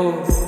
Oh.